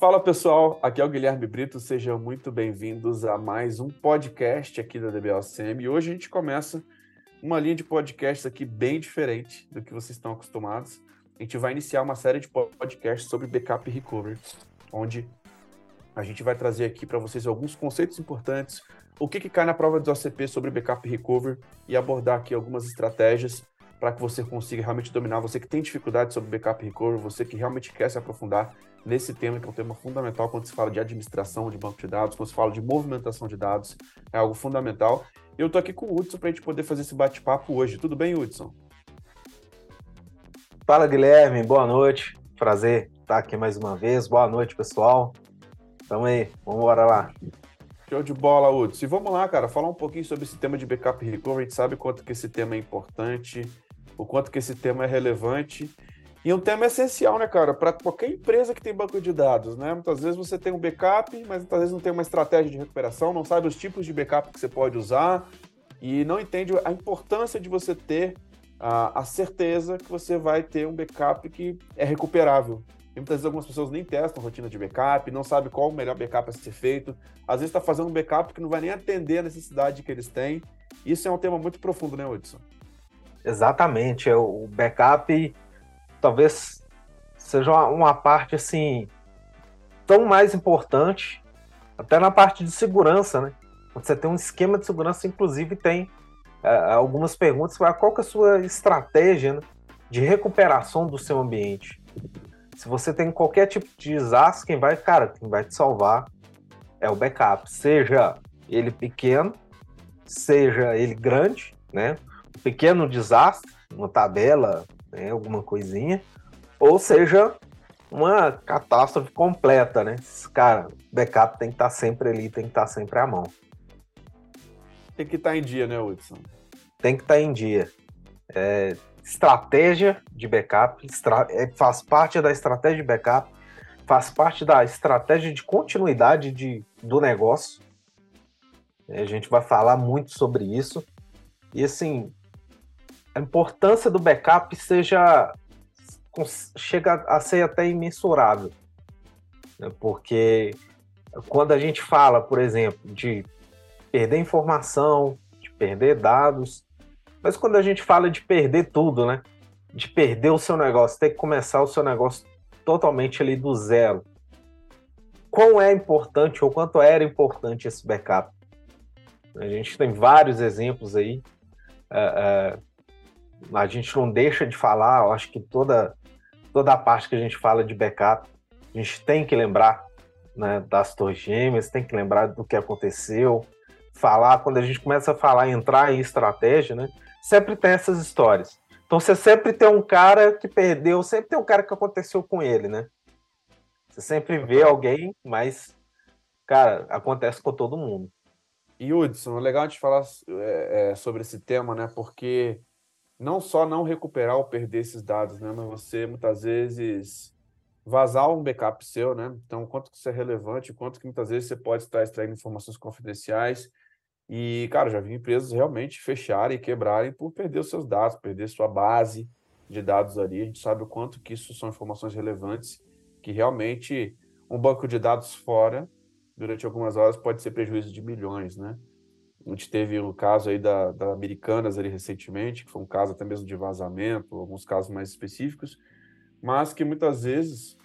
Fala pessoal, aqui é o Guilherme Brito, sejam muito bem-vindos a mais um podcast aqui da DBLCM. E hoje a gente começa uma linha de podcasts aqui bem diferente do que vocês estão acostumados. A gente vai iniciar uma série de podcasts sobre backup e recovery, onde a gente vai trazer aqui para vocês alguns conceitos importantes, o que, que cai na prova do OCP sobre backup e recovery e abordar aqui algumas estratégias para que você consiga realmente dominar, você que tem dificuldade sobre backup e recovery, você que realmente quer se aprofundar nesse tema, que é um tema fundamental quando se fala de administração de banco de dados, quando se fala de movimentação de dados, é algo fundamental. Eu estou aqui com o Hudson para a gente poder fazer esse bate-papo hoje. Tudo bem, Hudson? Fala, Guilherme. Boa noite. Prazer estar aqui mais uma vez. Boa noite, pessoal. Tamo aí. Vamos embora lá. Show de bola, Hudson. E vamos lá, cara, falar um pouquinho sobre esse tema de backup e recovery. A gente sabe quanto que esse tema é importante, o quanto que esse tema é relevante e um tema essencial, né, cara, para qualquer empresa que tem banco de dados, né? Muitas vezes você tem um backup, mas muitas vezes não tem uma estratégia de recuperação, não sabe os tipos de backup que você pode usar e não entende a importância de você ter a, a certeza que você vai ter um backup que é recuperável. E muitas vezes algumas pessoas nem testam rotina de backup, não sabem qual o melhor backup a ser feito. Às vezes está fazendo um backup que não vai nem atender a necessidade que eles têm. Isso é um tema muito profundo, né, Hudson? Exatamente. É o backup talvez seja uma, uma parte assim tão mais importante, até na parte de segurança, né? Quando você tem um esquema de segurança, inclusive tem é, algumas perguntas qual que é a sua estratégia né, de recuperação do seu ambiente. Se você tem qualquer tipo de desastre, quem vai, cara, quem vai te salvar é o backup, seja ele pequeno, seja ele grande, né? Pequeno desastre, uma tabela, né, alguma coisinha, ou seja, uma catástrofe completa, né? Cara, backup tem que estar tá sempre ali, tem que estar tá sempre à mão. Tem que estar tá em dia, né, Hudson? Tem que estar em dia. É, estratégia de backup estra é, faz parte da estratégia de backup, faz parte da estratégia de continuidade de, do negócio. É, a gente vai falar muito sobre isso. E assim, a importância do backup seja chega a ser até imensurável, né? porque quando a gente fala, por exemplo, de perder informação, de perder dados, mas quando a gente fala de perder tudo, né? De perder o seu negócio, ter que começar o seu negócio totalmente ali do zero. Quão é importante ou quanto era importante esse backup? A gente tem vários exemplos aí. Uh, uh, a gente não deixa de falar, eu acho que toda, toda a parte que a gente fala de backup, a gente tem que lembrar né, das torres gêmeas, tem que lembrar do que aconteceu, falar, quando a gente começa a falar, entrar em estratégia, né, sempre tem essas histórias. Então você sempre tem um cara que perdeu, sempre tem um cara que aconteceu com ele, né? Você sempre vê alguém, mas, cara, acontece com todo mundo. E Hudson, é legal a gente falar é, é, sobre esse tema, né? Porque não só não recuperar ou perder esses dados, né, mas você muitas vezes vazar um backup seu, né? Então, quanto que isso é relevante, quanto que muitas vezes você pode estar extraindo informações confidenciais. E, cara, já vi empresas realmente fecharem e quebrarem por perder os seus dados, perder sua base de dados ali. A gente sabe o quanto que isso são informações relevantes, que realmente um banco de dados fora, durante algumas horas, pode ser prejuízo de milhões, né? A gente teve o caso aí da, da Americanas ali recentemente, que foi um caso até mesmo de vazamento, alguns casos mais específicos, mas que muitas vezes,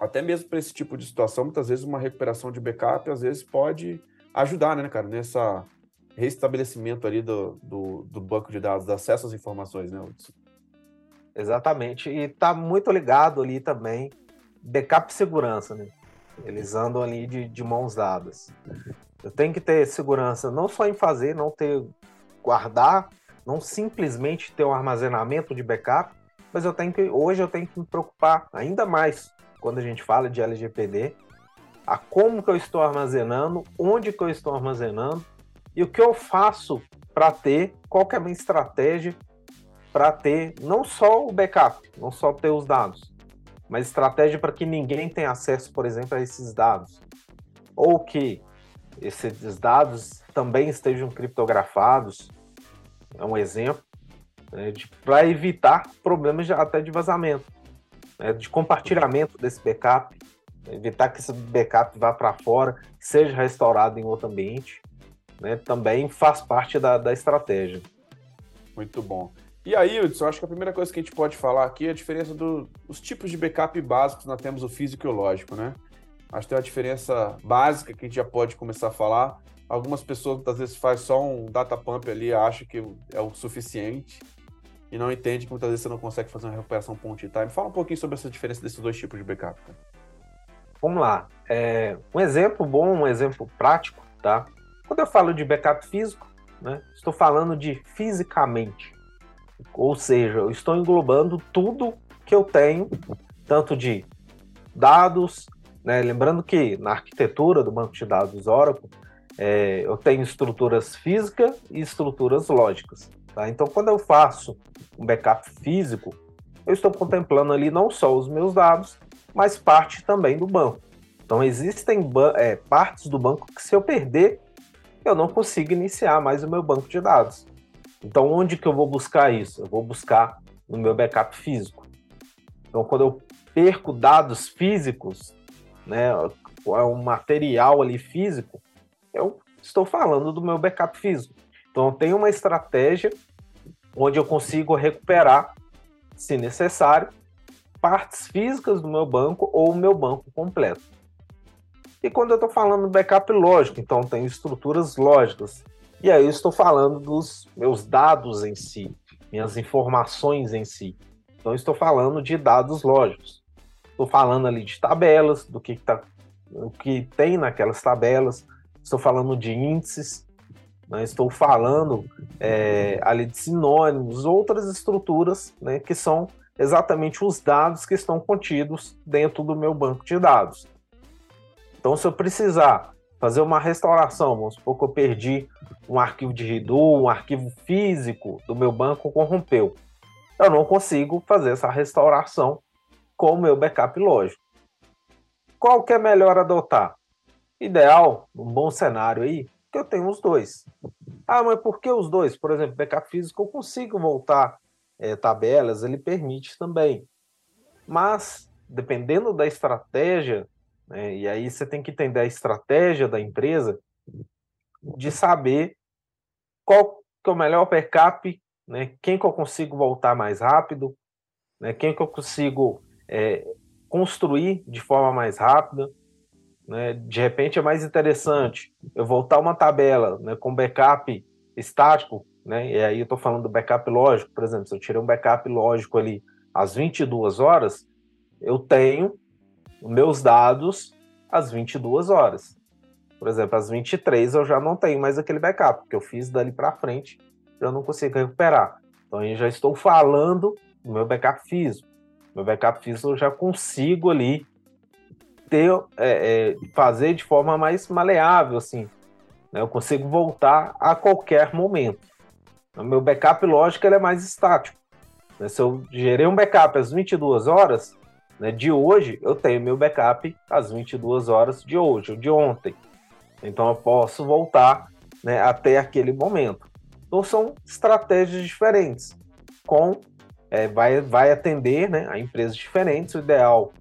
até mesmo para esse tipo de situação, muitas vezes uma recuperação de backup às vezes pode ajudar, né, cara, nessa restabelecimento ali do, do, do banco de dados, do acesso às informações, né, Hudson? Exatamente, e está muito ligado ali também backup segurança, né? Eles andam ali de, de mãos dadas. Eu tenho que ter segurança não só em fazer, não ter guardar, não simplesmente ter um armazenamento de backup, mas eu tenho que hoje eu tenho que me preocupar ainda mais quando a gente fala de LGPD, a como que eu estou armazenando, onde que eu estou armazenando e o que eu faço para ter, qual que é a minha estratégia para ter não só o backup, não só ter os dados, mas estratégia para que ninguém tenha acesso, por exemplo, a esses dados. Ou que esses dados também estejam criptografados, é um exemplo, né, para evitar problemas de, até de vazamento, né, de compartilhamento desse backup. evitar que esse backup vá para fora, seja restaurado em outro ambiente, né, também faz parte da, da estratégia. Muito bom. E aí, Hudson, acho que a primeira coisa que a gente pode falar aqui é a diferença dos do, tipos de backup básicos. Nós temos o físico e o lógico, né? Acho que tem uma diferença básica que a gente já pode começar a falar. Algumas pessoas muitas vezes faz só um data pump ali, acha que é o suficiente e não entende que muitas vezes você não consegue fazer uma recuperação point time. Fala um pouquinho sobre essa diferença desses dois tipos de backup. Cara. Vamos lá. É, um exemplo bom, um exemplo prático, tá? Quando eu falo de backup físico, né, estou falando de fisicamente. Ou seja, eu estou englobando tudo que eu tenho, tanto de dados, né, lembrando que na arquitetura do banco de dados Oracle, é, eu tenho estruturas físicas e estruturas lógicas. Tá? Então, quando eu faço um backup físico, eu estou contemplando ali não só os meus dados, mas parte também do banco. Então, existem é, partes do banco que, se eu perder, eu não consigo iniciar mais o meu banco de dados. Então, onde que eu vou buscar isso? Eu vou buscar no meu backup físico. Então, quando eu perco dados físicos, né, é um material ali físico, eu estou falando do meu backup físico. Então, eu tenho uma estratégia onde eu consigo recuperar, se necessário, partes físicas do meu banco ou o meu banco completo. E quando eu estou falando backup lógico, então tem estruturas lógicas. E aí eu estou falando dos meus dados em si, minhas informações em si. Então estou falando de dados lógicos. Estou falando ali de tabelas, do que, tá, o que tem naquelas tabelas. Estou falando de índices. Né? Estou falando é, ali de sinônimos, outras estruturas né, que são exatamente os dados que estão contidos dentro do meu banco de dados. Então, se eu precisar fazer uma restauração, vamos supor que eu perdi um arquivo de Redo, um arquivo físico do meu banco corrompeu, eu não consigo fazer essa restauração com o meu backup lógico. Qual que é melhor adotar? Ideal, um bom cenário aí, que eu tenho os dois. Ah, mas por que os dois? Por exemplo, backup físico eu consigo voltar é, tabelas, ele permite também. Mas, dependendo da estratégia, né, e aí você tem que entender a estratégia da empresa de saber qual que é o melhor backup, né, quem que eu consigo voltar mais rápido, né, quem que eu consigo é, construir de forma mais rápida. Né, de repente é mais interessante eu voltar uma tabela né, com backup estático né? E aí eu estou falando do backup lógico, por exemplo, se eu tirei um backup lógico ali às 22 horas, eu tenho meus dados às 22 horas. Por exemplo, às 23 eu já não tenho mais aquele backup, porque eu fiz dali para frente, eu não consigo recuperar. Então eu já estou falando do meu backup físico. Meu backup físico eu já consigo ali ter, é, é, fazer de forma mais maleável, assim. Né? Eu consigo voltar a qualquer momento. O meu backup, lógico, ele é mais estático. Né? Se eu gerei um backup às 22 horas né, de hoje, eu tenho meu backup às 22 horas de hoje, ou de ontem. Então eu posso voltar né, até aquele momento. Então são estratégias diferentes, com é, vai, vai atender né, a empresas diferentes. O ideal,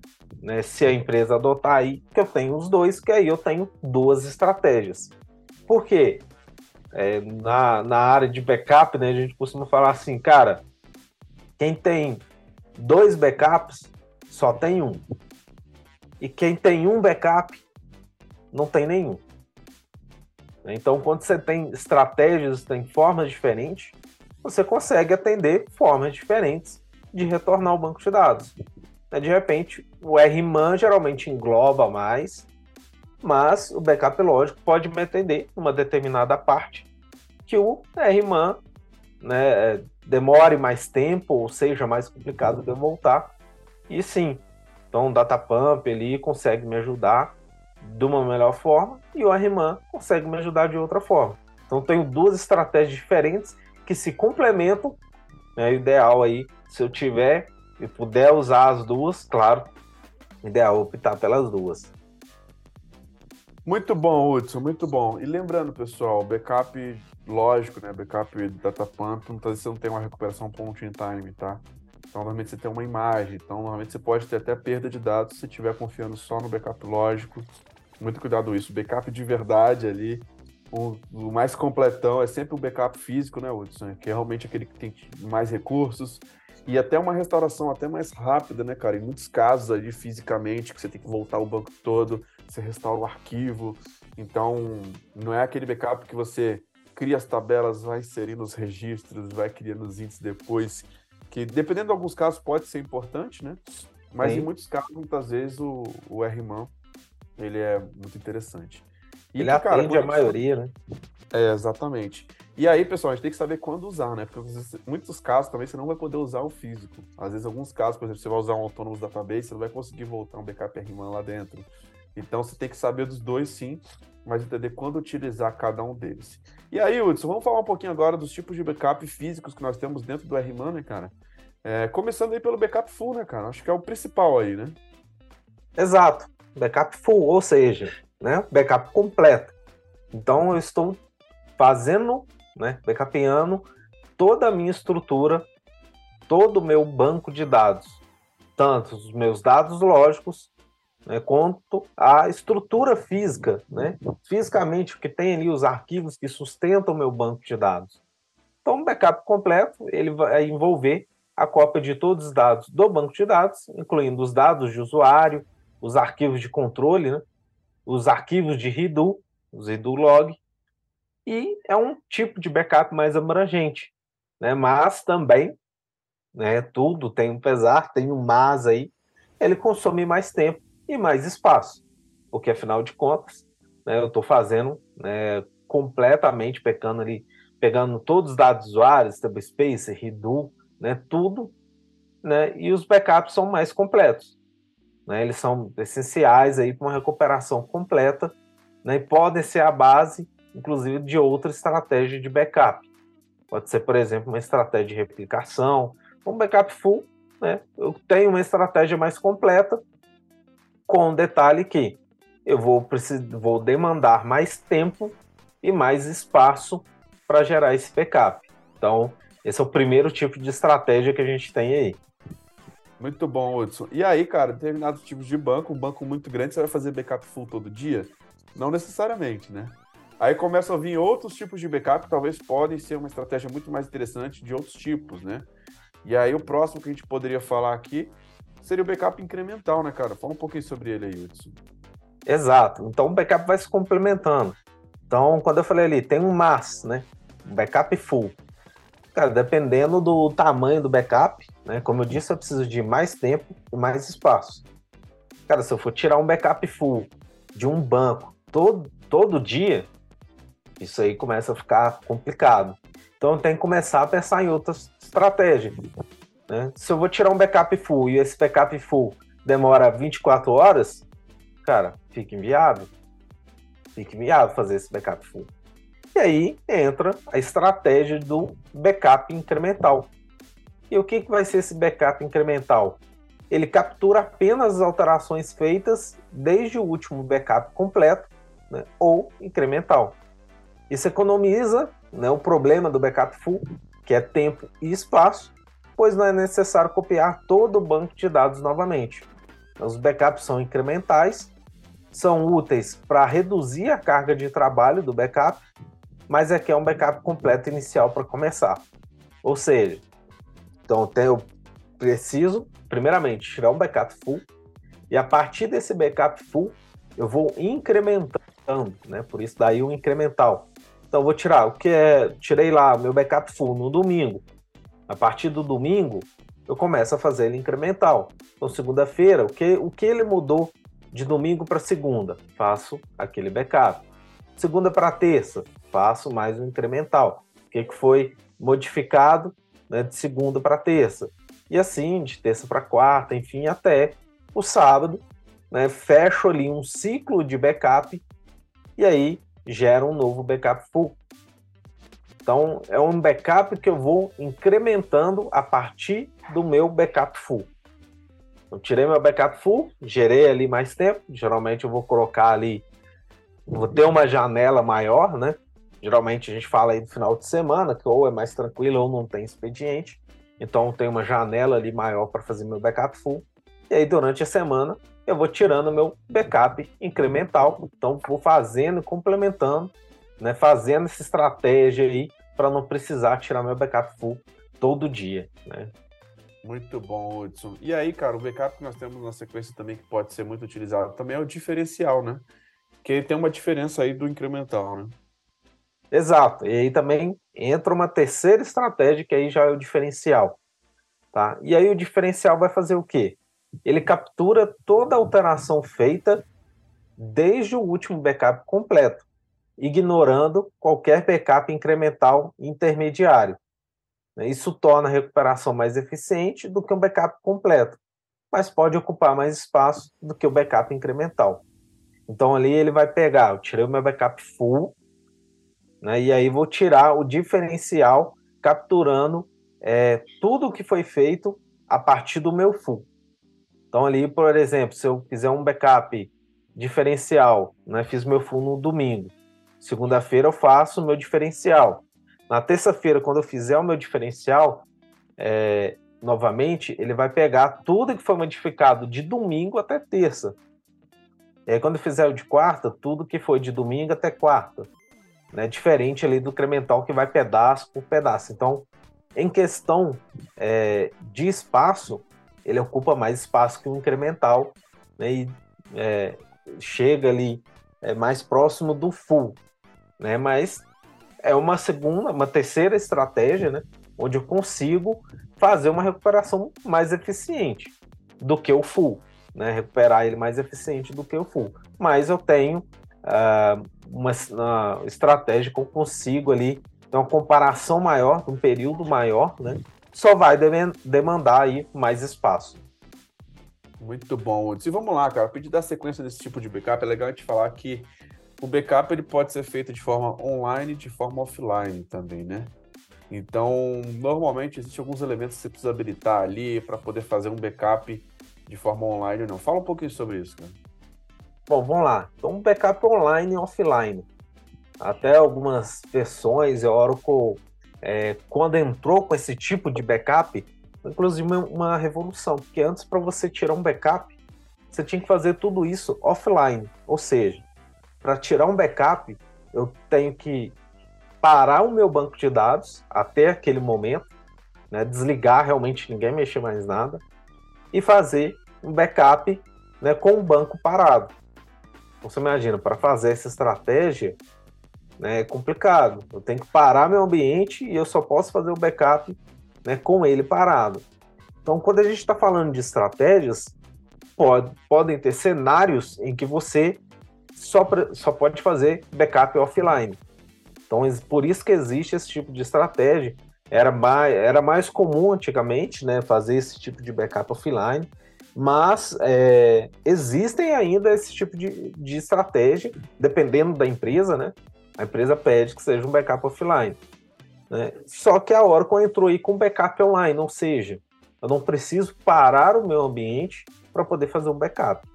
né, se a empresa adotar aí, que eu tenho os dois, que aí eu tenho duas estratégias. Por quê? é, na, na área de backup, né, a gente costuma falar assim, cara, quem tem dois backups só tem um. E quem tem um backup não tem nenhum. Então, quando você tem estratégias, tem formas diferentes, você consegue atender formas diferentes de retornar ao banco de dados. De repente, o RMAN geralmente engloba mais, mas o backup lógico pode me atender uma determinada parte que o RMAN né, demore mais tempo ou seja mais complicado de eu voltar. E sim, então o Datapump ali consegue me ajudar de uma melhor forma e o RMAN consegue me ajudar de outra forma. Então tenho duas estratégias diferentes que se complementam. O ideal aí, se eu tiver e puder usar as duas, claro, ideal optar pelas duas. Muito bom, Hudson, muito bom. E lembrando, pessoal, backup lógico, né? Backup data pump, muitas vezes você não tem uma recuperação point in time, tá? Então, normalmente você tem uma imagem. Então, normalmente você pode ter até perda de dados se estiver confiando só no backup lógico. Muito cuidado com isso. Backup de verdade ali. O, o, mais completão é sempre o backup físico, né, Hudson? Que é realmente aquele que tem mais recursos. E até uma restauração até mais rápida, né, cara? Em muitos casos ali, fisicamente, que você tem que voltar o banco todo, você restaura o arquivo. Então, não é aquele backup que você cria as tabelas, vai inserindo os registros, vai criando os índices depois que dependendo de alguns casos pode ser importante, né? Mas Sim. em muitos casos, muitas vezes, o, o RMAN, ele é muito interessante. E, ele cara, atende a maioria, né? É, exatamente. E aí, pessoal, a gente tem que saber quando usar, né? Porque em muitos casos também você não vai poder usar o físico. Às vezes, alguns casos, por exemplo, você vai usar um Autonomous Database, você não vai conseguir voltar um backup RMAN lá dentro. Então, você tem que saber dos dois, sim, mas entender quando utilizar cada um deles. E aí, Hudson, vamos falar um pouquinho agora dos tipos de backup físicos que nós temos dentro do RMAN, né, cara? É, começando aí pelo backup full, né, cara? Acho que é o principal aí, né? Exato. Backup full, ou seja, né, backup completo. Então, eu estou fazendo, né, backupando toda a minha estrutura, todo o meu banco de dados, tanto os meus dados lógicos né, quanto a estrutura física, né, fisicamente, o que tem ali os arquivos que sustentam o meu banco de dados. Então, um backup completo, ele vai envolver a cópia de todos os dados do banco de dados, incluindo os dados de usuário, os arquivos de controle, né, os arquivos de redo, os redo log, e é um tipo de backup mais abrangente, né, mas também, né, tudo tem um pesar, tem um mas aí, ele consome mais tempo e mais espaço, porque afinal de contas, né, eu estou fazendo né, completamente pegando ali, pegando todos os dados usuários, Space, Redo, né, tudo, né, e os backups são mais completos. Né, eles são essenciais para uma recuperação completa né, e podem ser a base, inclusive, de outra estratégia de backup. Pode ser, por exemplo, uma estratégia de replicação, um backup full. Né, eu tenho uma estratégia mais completa com o detalhe que eu vou, precisar, vou demandar mais tempo e mais espaço para gerar esse backup. Então, esse é o primeiro tipo de estratégia que a gente tem aí. Muito bom, Hudson. E aí, cara, determinados tipos de banco, um banco muito grande, você vai fazer backup full todo dia? Não necessariamente, né? Aí começam a vir outros tipos de backup talvez podem ser uma estratégia muito mais interessante de outros tipos, né? E aí o próximo que a gente poderia falar aqui seria o backup incremental, né, cara? Fala um pouquinho sobre ele aí, Hudson. Exato. Então o backup vai se complementando. Então, quando eu falei ali, tem um MAS, né? Um backup full. Cara, dependendo do tamanho do backup, né? Como eu disse, eu preciso de mais tempo e mais espaço. Cara, se eu for tirar um backup full de um banco todo, todo dia, isso aí começa a ficar complicado. Então, tenho que começar a pensar em outras estratégias. Né? Se eu vou tirar um backup full e esse backup full demora 24 horas, cara, fica inviável. Fica inviável fazer esse backup full. Aí entra a estratégia do backup incremental. E o que, que vai ser esse backup incremental? Ele captura apenas as alterações feitas desde o último backup completo né, ou incremental. Isso economiza né, o problema do backup full, que é tempo e espaço, pois não é necessário copiar todo o banco de dados novamente. Os backups são incrementais, são úteis para reduzir a carga de trabalho do backup, mas aqui é um backup completo inicial para começar. Ou seja, então eu preciso, primeiramente, tirar um backup full, e a partir desse backup full, eu vou incrementando, né? Por isso daí o incremental. Então vou tirar o que é, tirei lá meu backup full no domingo, a partir do domingo, eu começo a fazer ele incremental. Então, segunda-feira, o que, o que ele mudou de domingo para segunda? Faço aquele backup. Segunda para terça, faço mais um incremental. O que, que foi modificado né, de segunda para terça? E assim, de terça para quarta, enfim, até o sábado, né, fecho ali um ciclo de backup e aí gera um novo backup full. Então, é um backup que eu vou incrementando a partir do meu backup full. Eu tirei meu backup full, gerei ali mais tempo. Geralmente eu vou colocar ali, vou ter uma janela maior, né? Geralmente a gente fala aí no final de semana, que ou é mais tranquilo ou não tem expediente. Então tem uma janela ali maior para fazer meu backup full. E aí durante a semana eu vou tirando meu backup incremental. Então vou fazendo, complementando, né, fazendo essa estratégia aí para não precisar tirar meu backup full todo dia, né? Muito bom, Hudson. E aí, cara, o backup que nós temos na sequência também que pode ser muito utilizado também é o diferencial, né? Que tem uma diferença aí do incremental, né? Exato. E aí também entra uma terceira estratégia que aí já é o diferencial, tá? E aí o diferencial vai fazer o quê? Ele captura toda a alteração feita desde o último backup completo, ignorando qualquer backup incremental intermediário. Isso torna a recuperação mais eficiente do que um backup completo, mas pode ocupar mais espaço do que o backup incremental. Então ali ele vai pegar, eu tirei o meu backup full, né, e aí vou tirar o diferencial capturando é, tudo o que foi feito a partir do meu full. Então ali, por exemplo, se eu fizer um backup diferencial, né, fiz meu full no domingo, segunda-feira eu faço o meu diferencial. Na terça-feira, quando eu fizer o meu diferencial, é, novamente, ele vai pegar tudo que foi modificado de domingo até terça. E aí, quando eu fizer o de quarta, tudo que foi de domingo até quarta. Né? Diferente ali do incremental que vai pedaço por pedaço. Então, em questão é, de espaço, ele ocupa mais espaço que o incremental né? e é, chega ali é, mais próximo do full. Né? Mas é uma segunda, uma terceira estratégia, né? Onde eu consigo fazer uma recuperação mais eficiente do que o full, né? Recuperar ele mais eficiente do que o full. Mas eu tenho uh, uma, uma, estratégia que eu consigo ali ter uma comparação maior, um período maior, né? Só vai demandar aí mais espaço. Muito bom, E vamos lá, cara. Pedir da sequência desse tipo de backup, é legal a gente falar que o backup ele pode ser feito de forma online e de forma offline também, né? Então, normalmente existem alguns elementos que você precisa habilitar ali para poder fazer um backup de forma online ou não. Fala um pouquinho sobre isso, cara. Bom, vamos lá. Então, backup online e offline. Até algumas versões, a Oracle, é, quando entrou com esse tipo de backup, inclusive uma revolução, porque antes para você tirar um backup, você tinha que fazer tudo isso offline, ou seja, para tirar um backup, eu tenho que parar o meu banco de dados até aquele momento, né, desligar realmente ninguém mexer mais nada e fazer um backup né, com o banco parado. Você imagina, para fazer essa estratégia né, é complicado. Eu tenho que parar meu ambiente e eu só posso fazer o backup né, com ele parado. Então, quando a gente está falando de estratégias, pode, podem ter cenários em que você só, só pode fazer backup offline. Então, por isso que existe esse tipo de estratégia. Era mais, era mais comum antigamente né, fazer esse tipo de backup offline, mas é, existem ainda esse tipo de, de estratégia, dependendo da empresa, né? A empresa pede que seja um backup offline. Né? Só que a Oracle entrou aí com backup online, ou seja, eu não preciso parar o meu ambiente para poder fazer um backup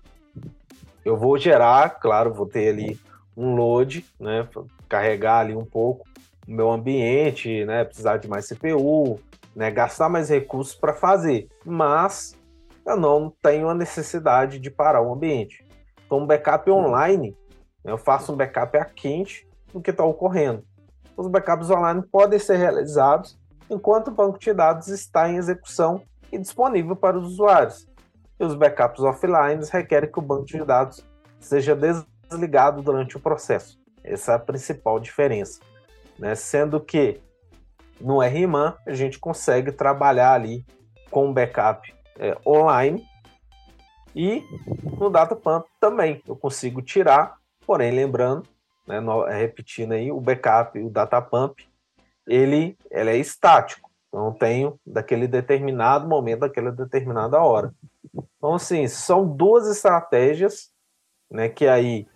eu vou gerar, claro, vou ter ali um load, né, carregar ali um pouco o meu ambiente, né, precisar de mais CPU, né, gastar mais recursos para fazer, mas eu não tenho a necessidade de parar o ambiente. Então, um backup online, né, eu faço um backup a quente do que está ocorrendo. Os backups online podem ser realizados enquanto o banco de dados está em execução e disponível para os usuários e os backups offline requerem que o banco de dados seja desligado durante o processo. Essa é a principal diferença. Né? Sendo que no RMAN a gente consegue trabalhar ali com backup é, online e no DataPump também eu consigo tirar, porém lembrando, né, no, repetindo aí, o backup, o DataPump, ele, ele é estático. Eu tenho daquele determinado momento, daquela determinada hora. Então, assim, são duas estratégias, né, que aí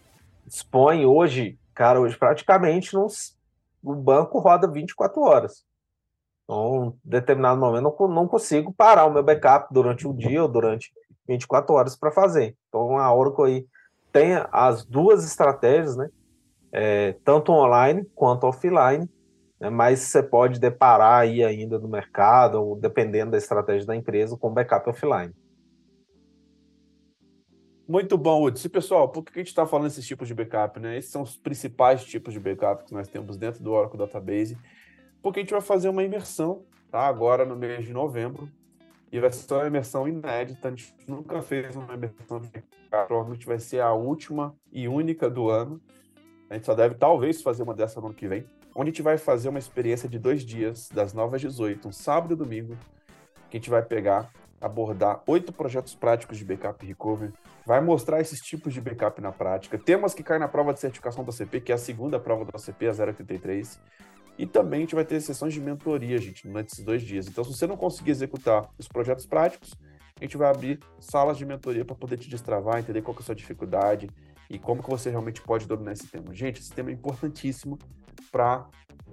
expõe hoje, cara, hoje praticamente não, o banco roda 24 horas. Então, em determinado momento, não, não consigo parar o meu backup durante o dia ou durante 24 horas para fazer. Então, a Oracle aí tem as duas estratégias, né, é, tanto online quanto offline, né, mais você pode deparar aí ainda no mercado, ou dependendo da estratégia da empresa, com backup offline. Muito bom, Hudson. Pessoal, por que a gente está falando desses tipos de backup? Né? Esses são os principais tipos de backup que nós temos dentro do Oracle Database, porque a gente vai fazer uma imersão tá? agora no mês de novembro, e vai ser uma imersão inédita. A gente nunca fez uma imersão de provavelmente vai ser a última e única do ano. A gente só deve, talvez, fazer uma dessa no ano que vem, onde a gente vai fazer uma experiência de dois dias, das 9 às 18, um sábado e domingo, que a gente vai pegar, abordar oito projetos práticos de backup recovery, vai mostrar esses tipos de backup na prática, temas que caem na prova de certificação da CP, que é a segunda prova da CP, a 083, e também a gente vai ter sessões de mentoria, gente, durante esses dois dias. Então, se você não conseguir executar os projetos práticos, a gente vai abrir salas de mentoria para poder te destravar, entender qual é a sua dificuldade e como que você realmente pode dominar esse tema. Gente, esse tema é importantíssimo para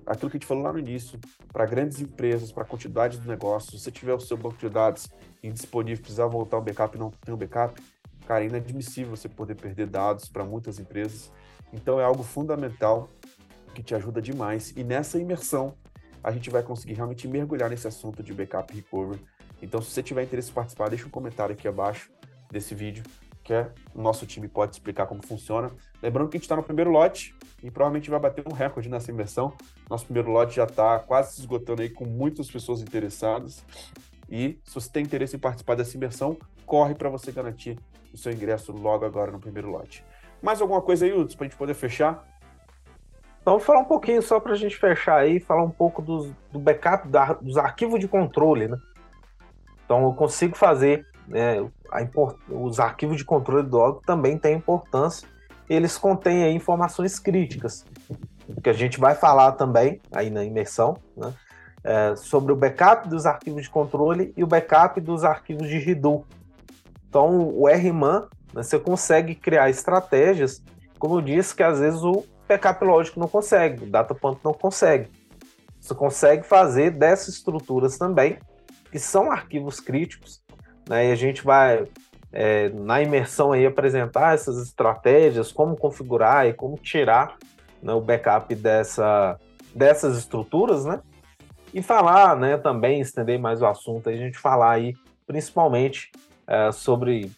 aquilo que a gente falou lá no início, para grandes empresas, para a quantidade do negócio. Se você tiver o seu banco de dados indisponível, precisar voltar um backup e não tem um backup, Cara, é inadmissível você poder perder dados para muitas empresas. Então é algo fundamental que te ajuda demais. E nessa imersão, a gente vai conseguir realmente mergulhar nesse assunto de backup recovery. Então, se você tiver interesse em participar, deixa um comentário aqui abaixo desse vídeo, que é, o nosso time pode explicar como funciona. Lembrando que a gente está no primeiro lote e provavelmente vai bater um recorde nessa imersão. Nosso primeiro lote já está quase se esgotando aí com muitas pessoas interessadas. E se você tem interesse em participar dessa imersão, corre para você garantir o seu ingresso logo agora no primeiro lote. Mais alguma coisa aí, para a gente poder fechar? Então, falar um pouquinho só para a gente fechar aí, falar um pouco dos, do backup da, dos arquivos de controle, né? Então, eu consigo fazer né, a, os arquivos de controle do Oracle também têm importância. Eles contêm aí informações críticas, que a gente vai falar também aí na imersão, né? É, sobre o backup dos arquivos de controle e o backup dos arquivos de Redo, então, o RMAN, né, você consegue criar estratégias, como eu disse, que às vezes o backup lógico não consegue, o DataPump não consegue. Você consegue fazer dessas estruturas também, que são arquivos críticos, né, e a gente vai, é, na imersão aí, apresentar essas estratégias, como configurar e como tirar né, o backup dessa, dessas estruturas, né? E falar, né, também, estender mais o assunto, a gente falar aí, principalmente é, sobre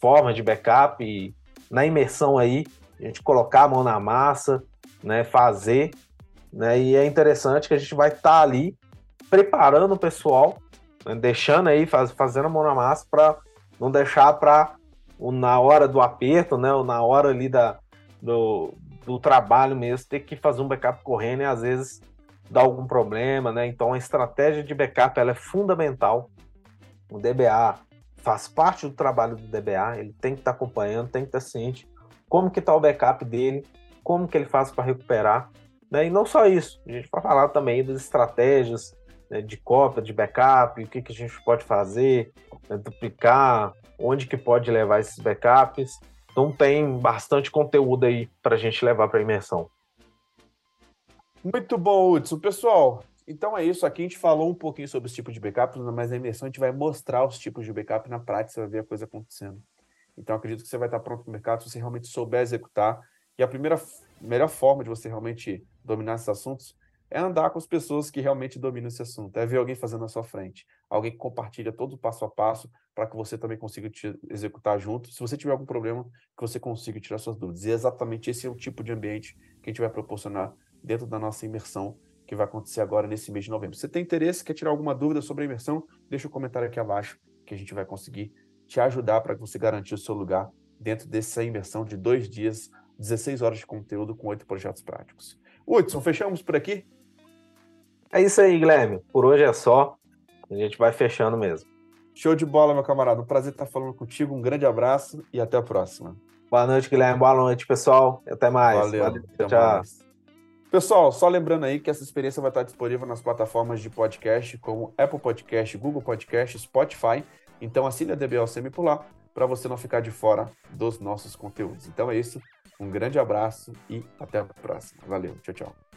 formas de backup e na imersão aí, a gente colocar a mão na massa, né, fazer, né, e é interessante que a gente vai estar tá ali preparando o pessoal, né, deixando aí, faz, fazendo a mão na massa para não deixar para na hora do aperto, né, ou na hora ali da, do, do trabalho mesmo, ter que fazer um backup correndo e às vezes dá algum problema, né? Então a estratégia de backup ela é fundamental. O DBA, faz parte do trabalho do DBA, ele tem que estar tá acompanhando, tem que estar tá ciente como que está o backup dele, como que ele faz para recuperar, né? E não só isso, a gente vai falar também das estratégias né, de cópia, de backup, o que, que a gente pode fazer, né, duplicar, onde que pode levar esses backups. Então tem bastante conteúdo aí para a gente levar para a imersão. Muito bom, Hudson. Pessoal, então é isso. Aqui a gente falou um pouquinho sobre os tipos de backup, mas na imersão a gente vai mostrar os tipos de backup na prática, você vai ver a coisa acontecendo. Então acredito que você vai estar pronto para o mercado se você realmente souber executar. E a primeira melhor forma de você realmente dominar esses assuntos é andar com as pessoas que realmente dominam esse assunto, é ver alguém fazendo na sua frente, alguém que compartilha todo o passo a passo para que você também consiga executar junto. Se você tiver algum problema, que você consiga tirar suas dúvidas. E é exatamente esse é o tipo de ambiente que a gente vai proporcionar dentro da nossa imersão que vai acontecer agora nesse mês de novembro. Você tem interesse, quer tirar alguma dúvida sobre a imersão, deixa o um comentário aqui abaixo que a gente vai conseguir te ajudar para você garantir o seu lugar dentro dessa imersão de dois dias, 16 horas de conteúdo com oito projetos práticos. Hudson, fechamos por aqui? É isso aí, Guilherme. Por hoje é só. A gente vai fechando mesmo. Show de bola, meu camarada. Um prazer estar falando contigo. Um grande abraço e até a próxima. Boa noite, Guilherme. Boa noite, pessoal. Até mais. Valeu. Valeu. Até tchau. Mais. Pessoal, só lembrando aí que essa experiência vai estar disponível nas plataformas de podcast como Apple Podcast, Google Podcast, Spotify. Então assine a Semi por lá para você não ficar de fora dos nossos conteúdos. Então é isso. Um grande abraço e até a próxima. Valeu. Tchau, tchau.